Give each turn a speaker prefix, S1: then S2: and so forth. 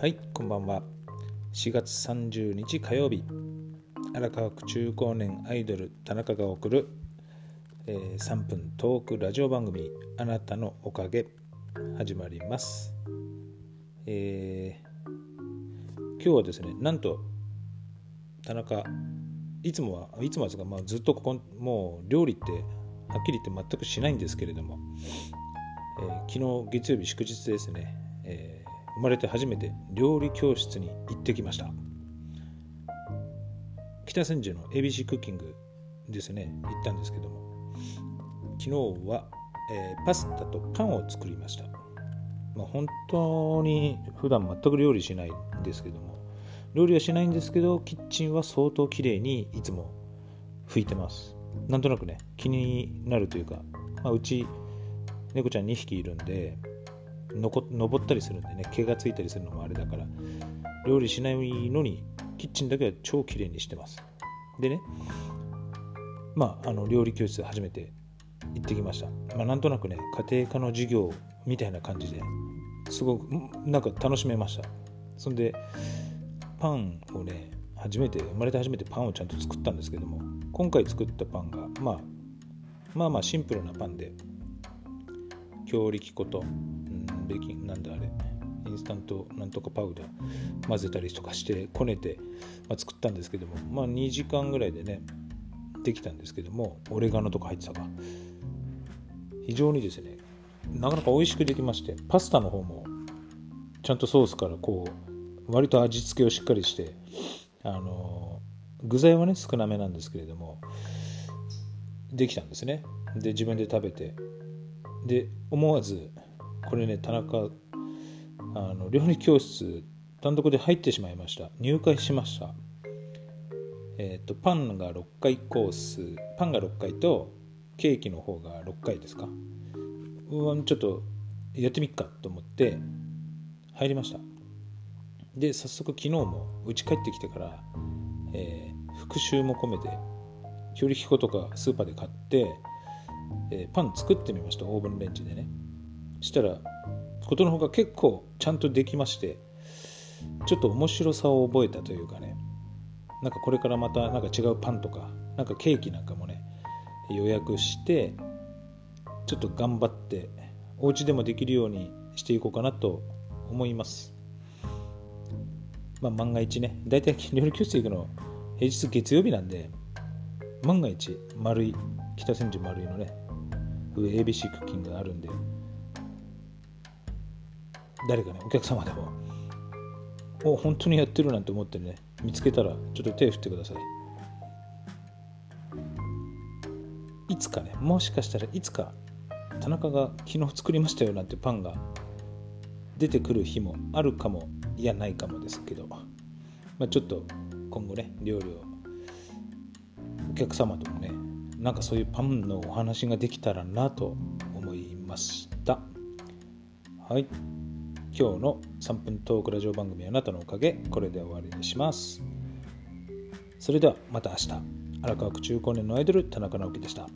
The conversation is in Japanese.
S1: はいこんばんは。4月30日火曜日。荒川区中高年アイドル田中が送る、えー、3分トークラジオ番組「あなたのおかげ」始まります、えー、今日はですねなんと田中いつもはいつもですが、まあ、ずっとここもう料理ってはっきり言って全くしないんですけれども、えー、昨日月曜日祝日ですね、えー生まれて初めて料理教室に行ってきました。北千住の ABC クッキングですね。行ったんですけども。昨日は、えー、パスタとパンを作りました、まあ、本当に普段全く料理しないんですけども。料理はしないんですけどキッチンは相当綺麗にいつも拭いてます。なんとなくね気になるというか、まあ、うち猫ちゃん2匹いるんで登ったりするんでね毛がついたりするのもあれだから料理しないのにキッチンだけは超綺麗にしてます。でねまああの料理教室初めて行ってきました、まあ、なんとなくね家庭科の授業みたいな感じですごくなんか楽しめました。そんでパンをね初めて生まれて初めてパンをちゃんと作ったんですけども今回作ったパンが、まあ、まあまあシンプルなパンで強力粉とベーキングなんだあれインスタントなんとかパウダー混ぜたりとかしてこねて、まあ、作ったんですけどもまあ2時間ぐらいでねできたんですけどもオレガノとか入ってたか。非常にですねなかなか美味しくできましてパスタの方もちゃんとソースからこう割と味付けをしっかりしてあの具材はね少なめなんですけれどもできたんですね。で自分で食べてで思わずこれね田中あの料理教室単独で入ってしまいました。入会しました。えっ、ー、とパンが6回コースパンが6回とケーキの方が6回ですか。うんちょっとやってみっかと思って入りました。で早速昨日も家帰ってきてから、えー、復習も込めて強力粉とかスーパーで買って、えー、パン作ってみました。オーブンレンジでね。したらことのほか結構ちゃんとできましてちょっと面白さを覚えたというかね。なんかこれからまたなんか違うパンとかなんかケーキなんかもね予約してちょっと頑張ってお家でもできるようにしていこうかなと思います。まあ万が一ね大体料理教室行くの平日月曜日なんで万が一丸い北千住丸いのね上 ABC クッキングがあるんで誰かねお客様でもお本当にやってるなんて思ってね。見つけたらちょっと手振ってください。いつかねもしかしたらいつか田中が昨日作りましたよなんてパンが出てくる日もあるかもいやないかもですけど、まあ、ちょっと今後ね料理をお客様ともねなんかそういうパンのお話ができたらなと思いました。はい。今日の3分トークラジオ番組あなたのおかげ。これで終わりにします。それではまた明日。荒川区中高年のアイドル田中直樹でした。